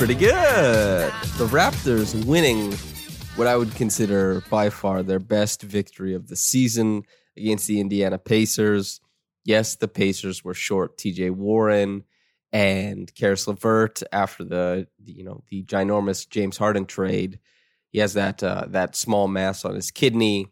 Pretty good. The Raptors winning what I would consider by far their best victory of the season against the Indiana Pacers. Yes, the Pacers were short TJ Warren and Caris LeVert after the, the, you know the ginormous James Harden trade. He has that uh, that small mass on his kidney.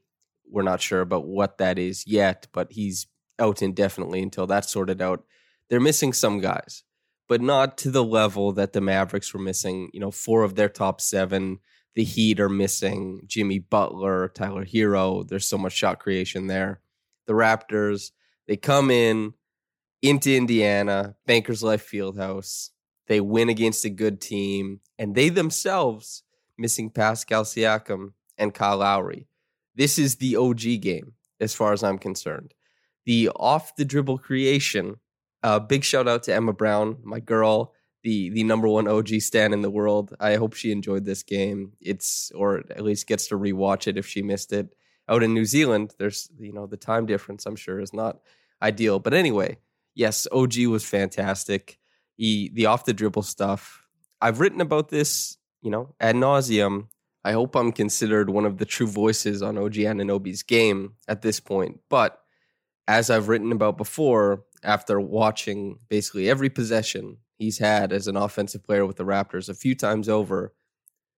We're not sure about what that is yet, but he's out indefinitely until that's sorted out. They're missing some guys, but not to the level that the Mavericks were missing. You know, four of their top seven. The Heat are missing Jimmy Butler, Tyler Herro. There's so much shot creation there. The Raptors, they come in into Indiana, Bankers Life Fieldhouse. They win against a good team, and they themselves missing Pascal Siakam and Kyle Lowry. This is the OG game, as far as I'm concerned. The off the dribble creation. Uh, big shout out to Emma Brown, my girl, the the number one OG stan in the world. I hope she enjoyed this game. It's or at least gets to rewatch it if she missed it. Out in New Zealand, there's you know the time difference. I'm sure is not ideal, but anyway, yes, OG was fantastic. He the off the dribble stuff. I've written about this, you know, ad nauseum. I hope I'm considered one of the true voices on OG Anunoby's game at this point. But as I've written about before, after watching basically every possession he's had as an offensive player with the Raptors a few times over,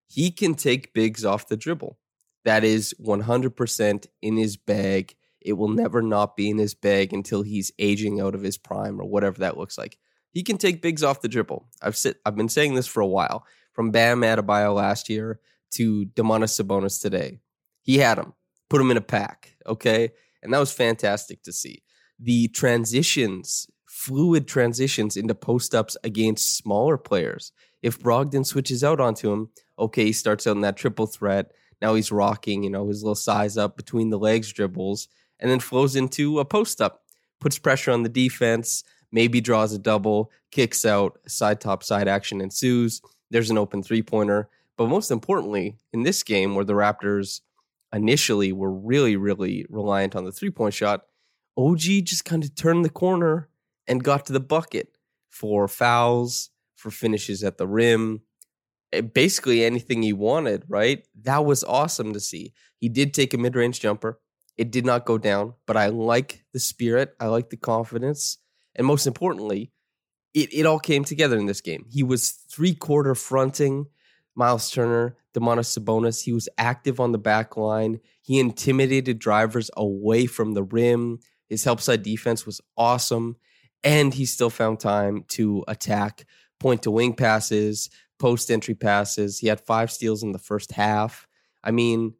he can take bigs off the dribble. That is 100% in his bag. It will never not be in his bag until he's aging out of his prime or whatever that looks like. He can take bigs off the dribble. I've sit, I've been saying this for a while. From Bam Adebayo last year to Domantas Sabonis today, he had him. Put him in a pack, okay, and that was fantastic to see. The transitions, fluid transitions into post ups against smaller players. If Brogdon switches out onto him, okay, he starts out in that triple threat. Now he's rocking, you know, his little size up between the legs dribbles and then flows into a post up, puts pressure on the defense, maybe draws a double, kicks out, side top side action ensues. There's an open three pointer. But most importantly, in this game where the Raptors initially were really, really reliant on the three point shot, OG just kind of turned the corner and got to the bucket for fouls, for finishes at the rim, eh, basically anything he wanted, right? That was awesome to see. He did take a mid range jumper. It did not go down, but I like the spirit. I like the confidence. And most importantly, it, it all came together in this game. He was three quarter fronting Miles Turner, Domantas Sabonis. He was active on the back line. He intimidated drivers away from the rim. His help side defense was awesome. And he still found time to attack point to wing passes, post entry passes. He had five steals in the first half. I mean,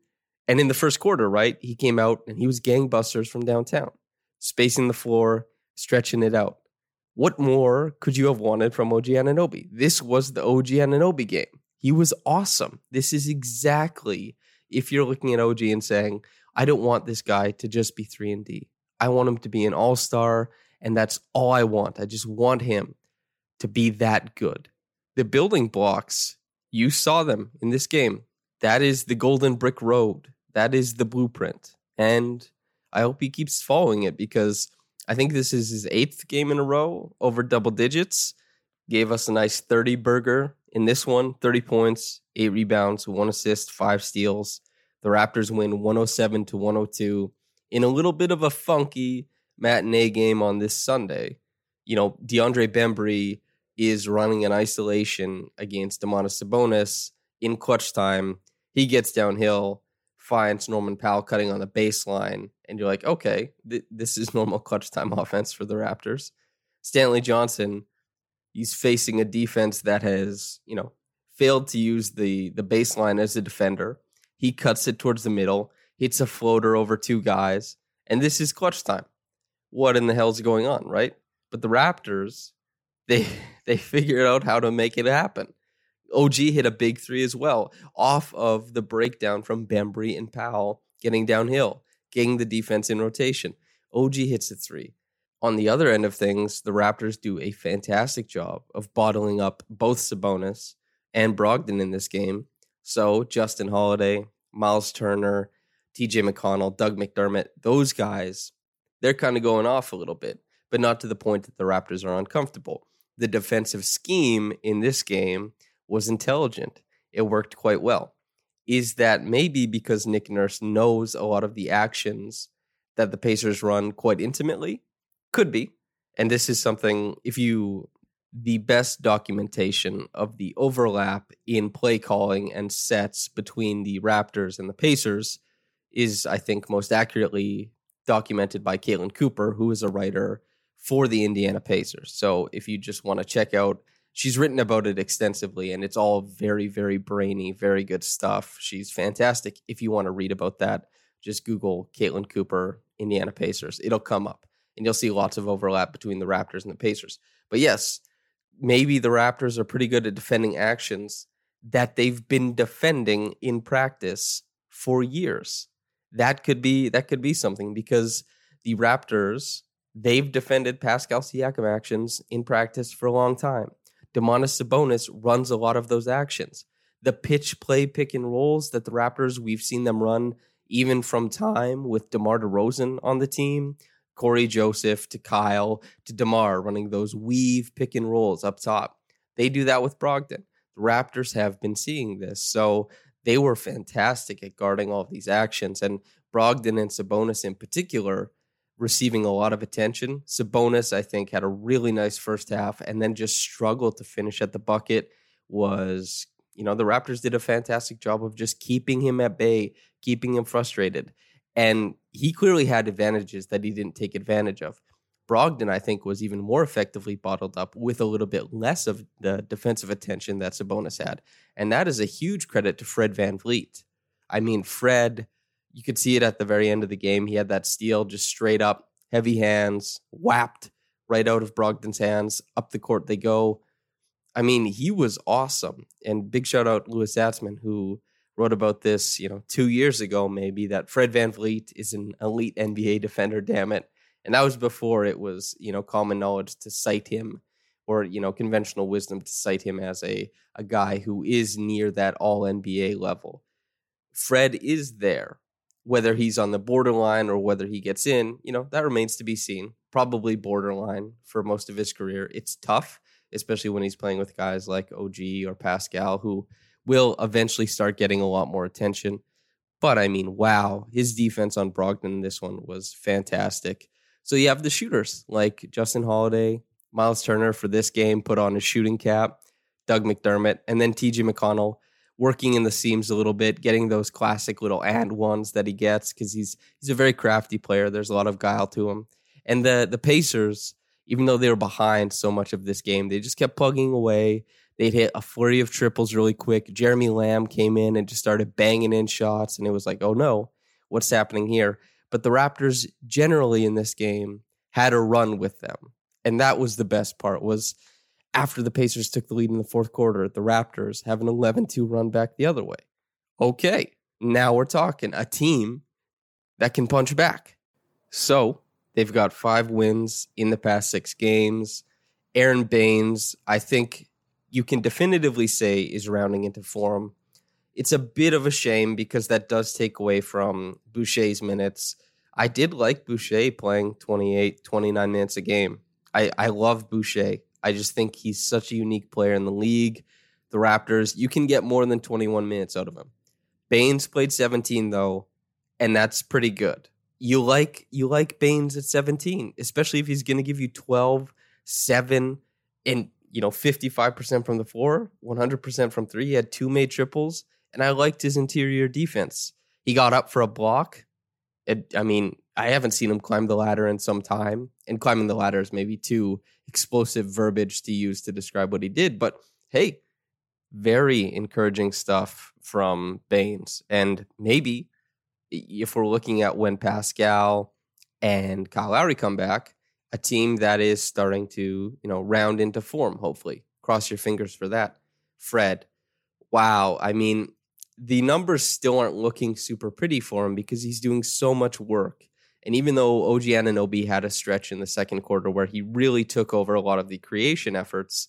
and in the first quarter, right, he came out and he was gangbusters from downtown, spacing the floor, stretching it out. What more could you have wanted from OG Anunoby? This was the OG Anunoby game. He was awesome. This is exactly if you're looking at OG and saying, I don't want this guy to just be 3 and D. I want him to be an all-star and that's all I want. I just want him to be that good. The building blocks, you saw them in this game. That is the golden brick road that is the blueprint. And I hope he keeps following it because I think this is his eighth game in a row over double digits. Gave us a nice 30 burger in this one 30 points, eight rebounds, one assist, five steals. The Raptors win 107 to 102 in a little bit of a funky matinee game on this Sunday. You know, DeAndre Bembry is running an isolation against Domantas Sabonis in clutch time. He gets downhill, finds Norman Powell cutting on the baseline, and you're like, okay, th- this is normal clutch time offense for the Raptors. Stanley Johnson, he's facing a defense that has, you know, failed to use the the baseline as a defender. He cuts it towards the middle, hits a floater over two guys, and this is clutch time. What in the hell's going on, right? But the Raptors, they they figured out how to make it happen. OG hit a big three as well, off of the breakdown from Bembry and Powell getting downhill, getting the defense in rotation. OG hits a three. On the other end of things, the Raptors do a fantastic job of bottling up both Sabonis and Brogdon in this game. So Justin Holiday, Miles Turner, TJ McConnell, Doug McDermott, those guys, they're kind of going off a little bit, but not to the point that the Raptors are uncomfortable. The defensive scheme in this game was intelligent. It worked quite well. Is that maybe because Nick Nurse knows a lot of the actions that the Pacers run quite intimately? Could be. And this is something, if you, the best documentation of the overlap in play calling and sets between the Raptors and the Pacers is, I think, most accurately documented by Caitlin Cooper, who is a writer for the Indiana Pacers. So if you just want to check out she's written about it extensively and it's all very very brainy very good stuff. She's fantastic. If you want to read about that just google caitlin cooper indiana pacers. It'll come up and you'll see lots of overlap between the raptors and the pacers. But yes maybe the raptors are pretty good at defending actions that they've been defending in practice for years that could be that could be something because the raptors they've defended pascal siakam actions in practice for a long time Domantas Sabonis runs a lot of those actions. The pitch play pick and rolls that the Raptors, we've seen them run even from time with DeMar DeRozan on the team, Cory Joseph to Kyle to DeMar running those weave pick and rolls up top. They do that with Brogdon. The Raptors have been seeing this. So they were fantastic at guarding all of these actions. And Brogdon and Sabonis in particular receiving a lot of attention. Sabonis, I think, had a really nice first half and then just struggled to finish at the bucket. Was, you know, the Raptors did a fantastic job of just keeping him at bay, keeping him frustrated. And he clearly had advantages that he didn't take advantage of. Brogdon, I think, was even more effectively bottled up with a little bit less of the defensive attention that Sabonis had. And that is a huge credit to Fred Van VanVleet. I mean, Fred you could see it at the very end of the game. He had that steal just straight up, heavy hands, whapped right out of Brogdon's hands. Up the court they go. I mean, he was awesome. And big shout out Louis Zatzman, who wrote about this, you know, two years ago, maybe, that Fred Van VanVleet is an elite NBA defender, damn it. And that was before it was, you know, common knowledge to cite him or, you know, conventional wisdom to cite him as a, a guy who is near that all NBA level. Fred is there whether he's on the borderline or whether he gets in, you know, that remains to be seen. Probably borderline for most of his career. It's tough, especially when he's playing with guys like OG or Pascal, who will eventually start getting a lot more attention. But I mean, wow, his defense on Brogdon this one was fantastic. So you have the shooters like Justin Holiday, Miles Turner for this game, put on a shooting cap, Doug McDermott, and then TJ McConnell working in the seams a little bit, getting those classic little and ones that he gets because he's he's a very crafty player. There's a lot of guile to him. And the the Pacers, even though they were behind so much of this game, they just kept plugging away. They'd hit a flurry of triples really quick. Jeremy Lamb came in and just started banging in shots, and it was like, oh no, what's happening here? But the Raptors generally in this game had a run with them. And that was the best part was after the Pacers took the lead in the fourth quarter, the Raptors have an 11 2 run back the other way. Okay, now we're talking a team that can punch back. So they've got five wins in the past six games. Aron Baynes, I think you can definitively say, is rounding into form. It's a bit of a shame because that does take away from Boucher's minutes. I did like Boucher playing 28, 29 minutes a game. I, I love Boucher. I just think he's such a unique player in the league. The Raptors, you can get more than 21 minutes out of him. Baynes played 17 though, and that's pretty good. You like you like Baynes at 17, especially if he's going to give you 12, 7 and you know 55% from the floor, 100% from 3. He had two made triples and I liked his interior defense. He got up for a block. It, I mean, I haven't seen him climb the ladder in some time, and climbing the ladder is maybe too explosive verbiage to use to describe what he did. But hey, very encouraging stuff from Baynes, And maybe if we're looking at when Pascal and Kyle Lowry come back, a team that is starting to, you know, round into form, hopefully. Cross your fingers for that. Fred, wow. I mean, the numbers still aren't looking super pretty for him because he's doing so much work. And even though OG Anunoby had a stretch in the second quarter where he really took over a lot of the creation efforts,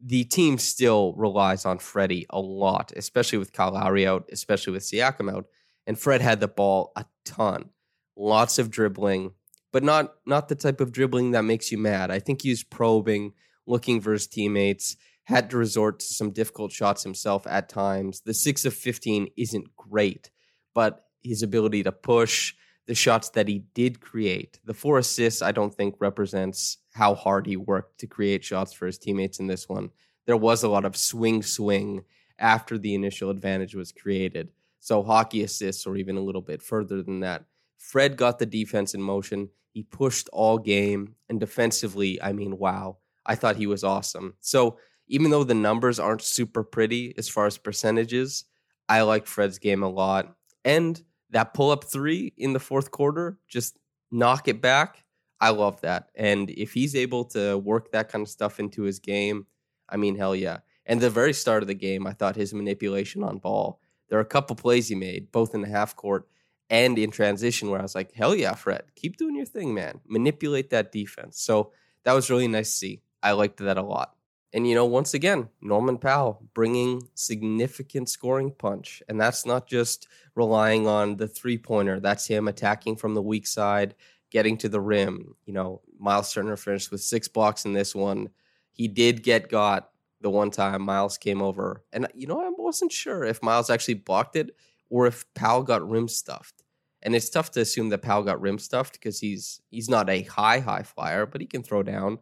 the team still relies on Freddie a lot, especially with Kyle Lowry out, especially with Siakam out. And Fred had the ball a ton, lots of dribbling, but not not the type of dribbling that makes you mad. I think he was probing, looking for his teammates, had to resort to some difficult shots himself at times. The six of fifteen isn't great, but his ability to push, the shots that he did create. The four assists, I don't think represents how hard he worked to create shots for his teammates in this one. There was a lot of swing, swing after the initial advantage was created. So hockey assists, or even a little bit further than that. Fred got the defense in motion. He pushed all game, and defensively, I mean, wow, I thought he was awesome. So even though the numbers aren't super pretty as far as percentages, I like Fred's game a lot. And that pull up three in the fourth quarter, just knock it back. I love that. And if he's able to work that kind of stuff into his game, I mean, hell yeah. And the very start of the game, I thought his manipulation on ball, there are a couple plays he made, both in the half court and in transition, where I was like, hell yeah, Fred, keep doing your thing, man. Manipulate that defense. So that was really nice to see. I liked that a lot. And, you know, once again, Norman Powell bringing significant scoring punch. And that's not just relying on the three pointer, that's him attacking from the weak side, getting to the rim. You know, Miles Turner finished with six blocks in this one. He did get got the one time Miles came over. And, you know, I wasn't sure if Miles actually blocked it or if Powell got rim stuffed. And it's tough to assume that Powell got rim stuffed because he's he's not a high high flyer, but he can throw down.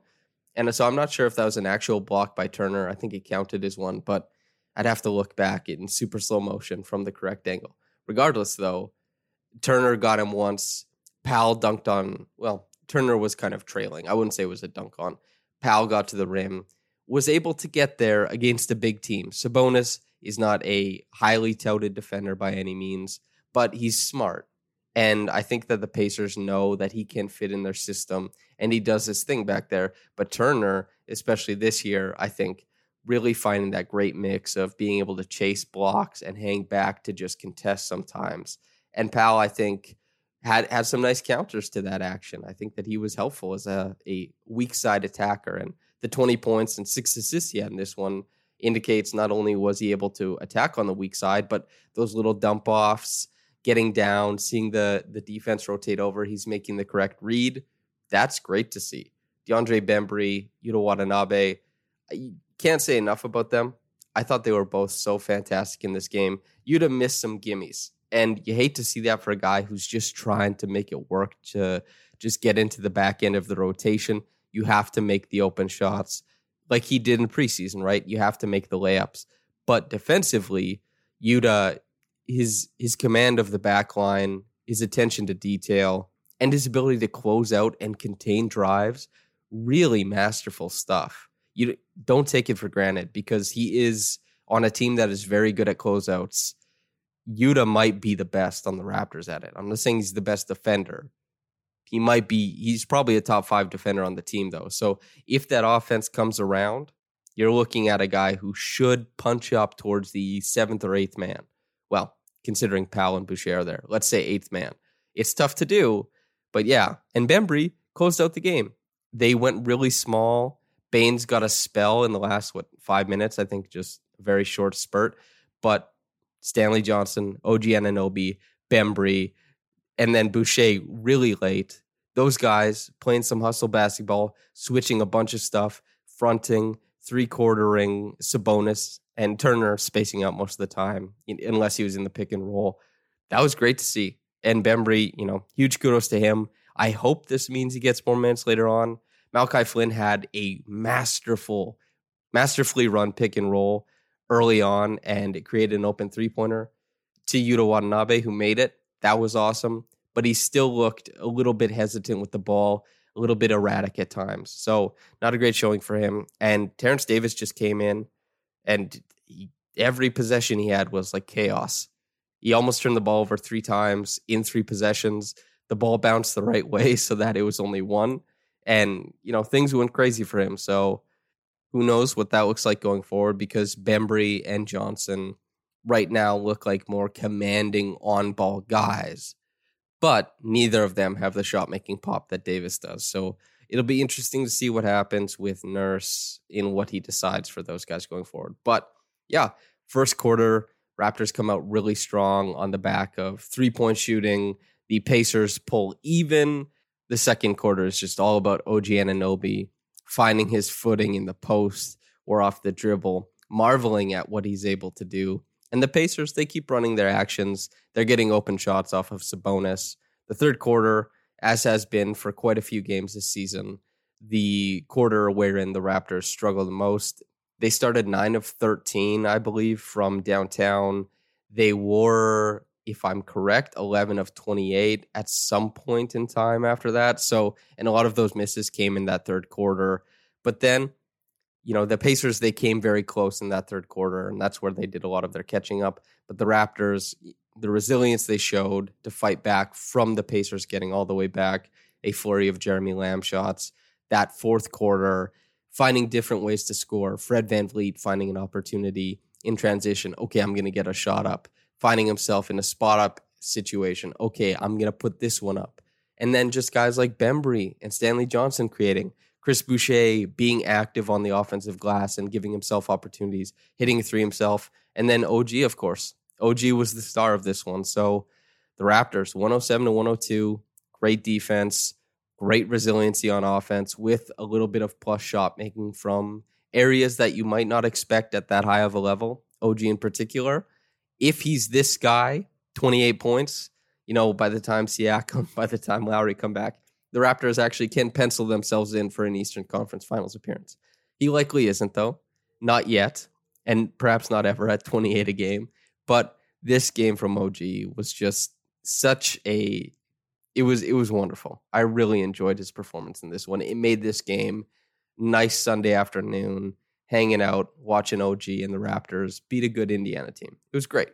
And so I'm not sure if that was an actual block by Turner. I think it counted as one, but I'd have to look back in super slow motion from the correct angle. Regardless, though, Turner got him once. Powell dunked on, well, Turner was kind of trailing. I wouldn't say it was a dunk on. Powell got to the rim, was able to get there against a big team. Sabonis is not a highly touted defender by any means, but he's smart. And I think that the Pacers know that he can fit in their system and he does his thing back there. But Turner, especially this year, I think really finding that great mix of being able to chase blocks and hang back to just contest sometimes. And Powell, I think, had had some nice counters to that action. I think that he was helpful as a, a weak side attacker. And the 20 points and six assists he had in this one indicates not only was he able to attack on the weak side, but those little dump offs getting down, seeing the the defense rotate over, he's making the correct read. That's great to see. DeAndre Bembry, Yuta Watanabe, you can't say enough about them. I thought they were both so fantastic in this game. Yuta missed some gimmies, and you hate to see that for a guy who's just trying to make it work to just get into the back end of the rotation. You have to make the open shots like he did in preseason, right? You have to make the layups. But defensively, Yuta his his command of the back line, his attention to detail, and his ability to close out and contain drives, really masterful stuff. You don't take it for granted because he is on a team that is very good at closeouts. Yuta might be the best on the Raptors at it. I'm not saying he's the best defender. He might be, he's probably a top five defender on the team, though. So if that offense comes around, you're looking at a guy who should punch up towards the seventh or eighth man. Well, considering Powell and Boucher there. Let's say eighth man. It's tough to do, but yeah. And Bembry closed out the game. They went really small. Baynes got a spell in the last what five minutes. I think just a very short spurt. But Stanley Johnson, OG Anunoby, Bembry, and then Boucher really late. Those guys playing some hustle basketball, switching a bunch of stuff, fronting, three quartering, Sabonis, and Turner spacing out most of the time, unless he was in the pick and roll. That was great to see. And Bembry, you know, huge kudos to him. I hope this means he gets more minutes later on. Malachi Flynn had a masterful, masterfully run pick and roll early on, and it created an open three pointer to Yuta Watanabe, who made it. That was awesome. But he still looked a little bit hesitant with the ball, a little bit erratic at times. So, not a great showing for him. And Terrence Davis just came in, and he, every possession he had was like chaos. He almost turned the ball over three times in three possessions. The ball bounced the right way so that it was only one. And, you know, things went crazy for him. So, who knows what that looks like going forward because Bembry and Johnson right now look like more commanding on ball guys, but neither of them have the shot making pop that Davis does. So it'll be interesting to see what happens with Nurse in what he decides for those guys going forward. But yeah, first quarter, Raptors come out really strong on the back of three point shooting. The Pacers pull even. The second quarter is just all about OG Anunoby finding his footing in the post or off the dribble, marveling at what he's able to do. And the Pacers, they keep running their actions. They're getting open shots off of Sabonis. The third quarter, as has been for quite a few games this season, the quarter wherein the Raptors struggled the most. They started 9 of 13, I believe, from downtown. They were, if I'm correct, 11 of 28 at some point in time after that. So, and a lot of those misses came in that third quarter. But then you know, the Pacers, they came very close in that third quarter, and that's where they did a lot of their catching up. But the Raptors, the resilience they showed to fight back from the Pacers getting all the way back, a flurry of Jeremy Lamb shots, that fourth quarter, finding different ways to score. Fred Van VanVleet finding an opportunity in transition. Okay, I'm going to get a shot up. Finding himself in a spot up situation. Okay, I'm going to put this one up. And then just guys like Bembry and Stanley Johnson creating. Chris Boucher being active on the offensive glass and giving himself opportunities, hitting a three himself, and then OG, of course. OG was the star of this one. So the Raptors, 107 to 102, great defense, great resiliency on offense with a little bit of plus shot making from areas that you might not expect at that high of a level. OG in particular. If he's this guy, 28 points, you know, by the time Siakam, by the time Lowry come back, the Raptors actually can pencil themselves in for an Eastern Conference Finals appearance. He likely isn't, though. Not yet, and perhaps not ever at 28 a game. But this game from OG was just such a it was it was wonderful. I really enjoyed his performance in this one. It made this game nice Sunday afternoon, hanging out, watching OG and the Raptors beat a good Indiana team. It was great.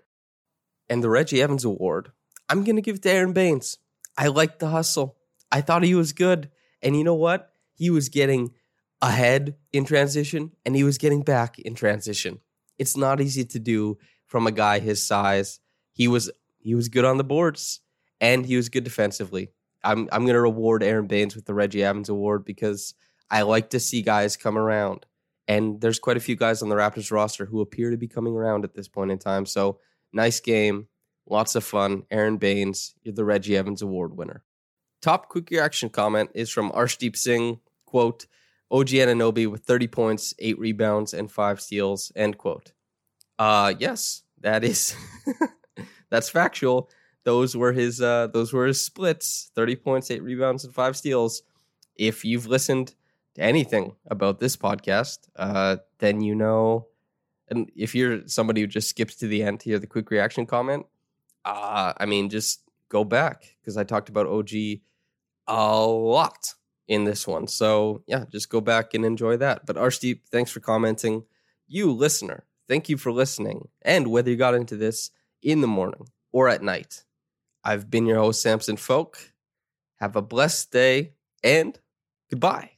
And the Reggie Evans Award, I'm to give it to Aron Baynes. I like the hustle. I thought he was good. And you know what? He was getting ahead in transition and he was getting back in transition. It's not easy to do from a guy his size. He was he was good on the boards and he was good defensively. I'm I'm going to reward Aron Baynes with the Reggie Evans award because I like to see guys come around. And there's quite a few guys on the Raptors roster who appear to be coming around at this point in time. So, nice game, lots of fun. Aron Baynes, you're the Reggie Evans award winner. Top quick reaction comment is from Arshdeep Singh, quote, OG Anunoby with 30 points, 8 rebounds, and 5 steals, end quote. Uh yes, that is that's factual. Those were his uh those were his splits, 30 points, 8 rebounds, and 5 steals. If you've listened to anything about this podcast, uh, then you know and if you're somebody who just skips to the end to hear the quick reaction comment, uh, I mean, just go back because I talked about OG a lot in this one. So yeah, just go back and enjoy that. But Arshdeep, thanks for commenting. You listener, thank you for listening. And whether you got into this in the morning or at night, I've been your host, Samson Folk. Have a blessed day and goodbye.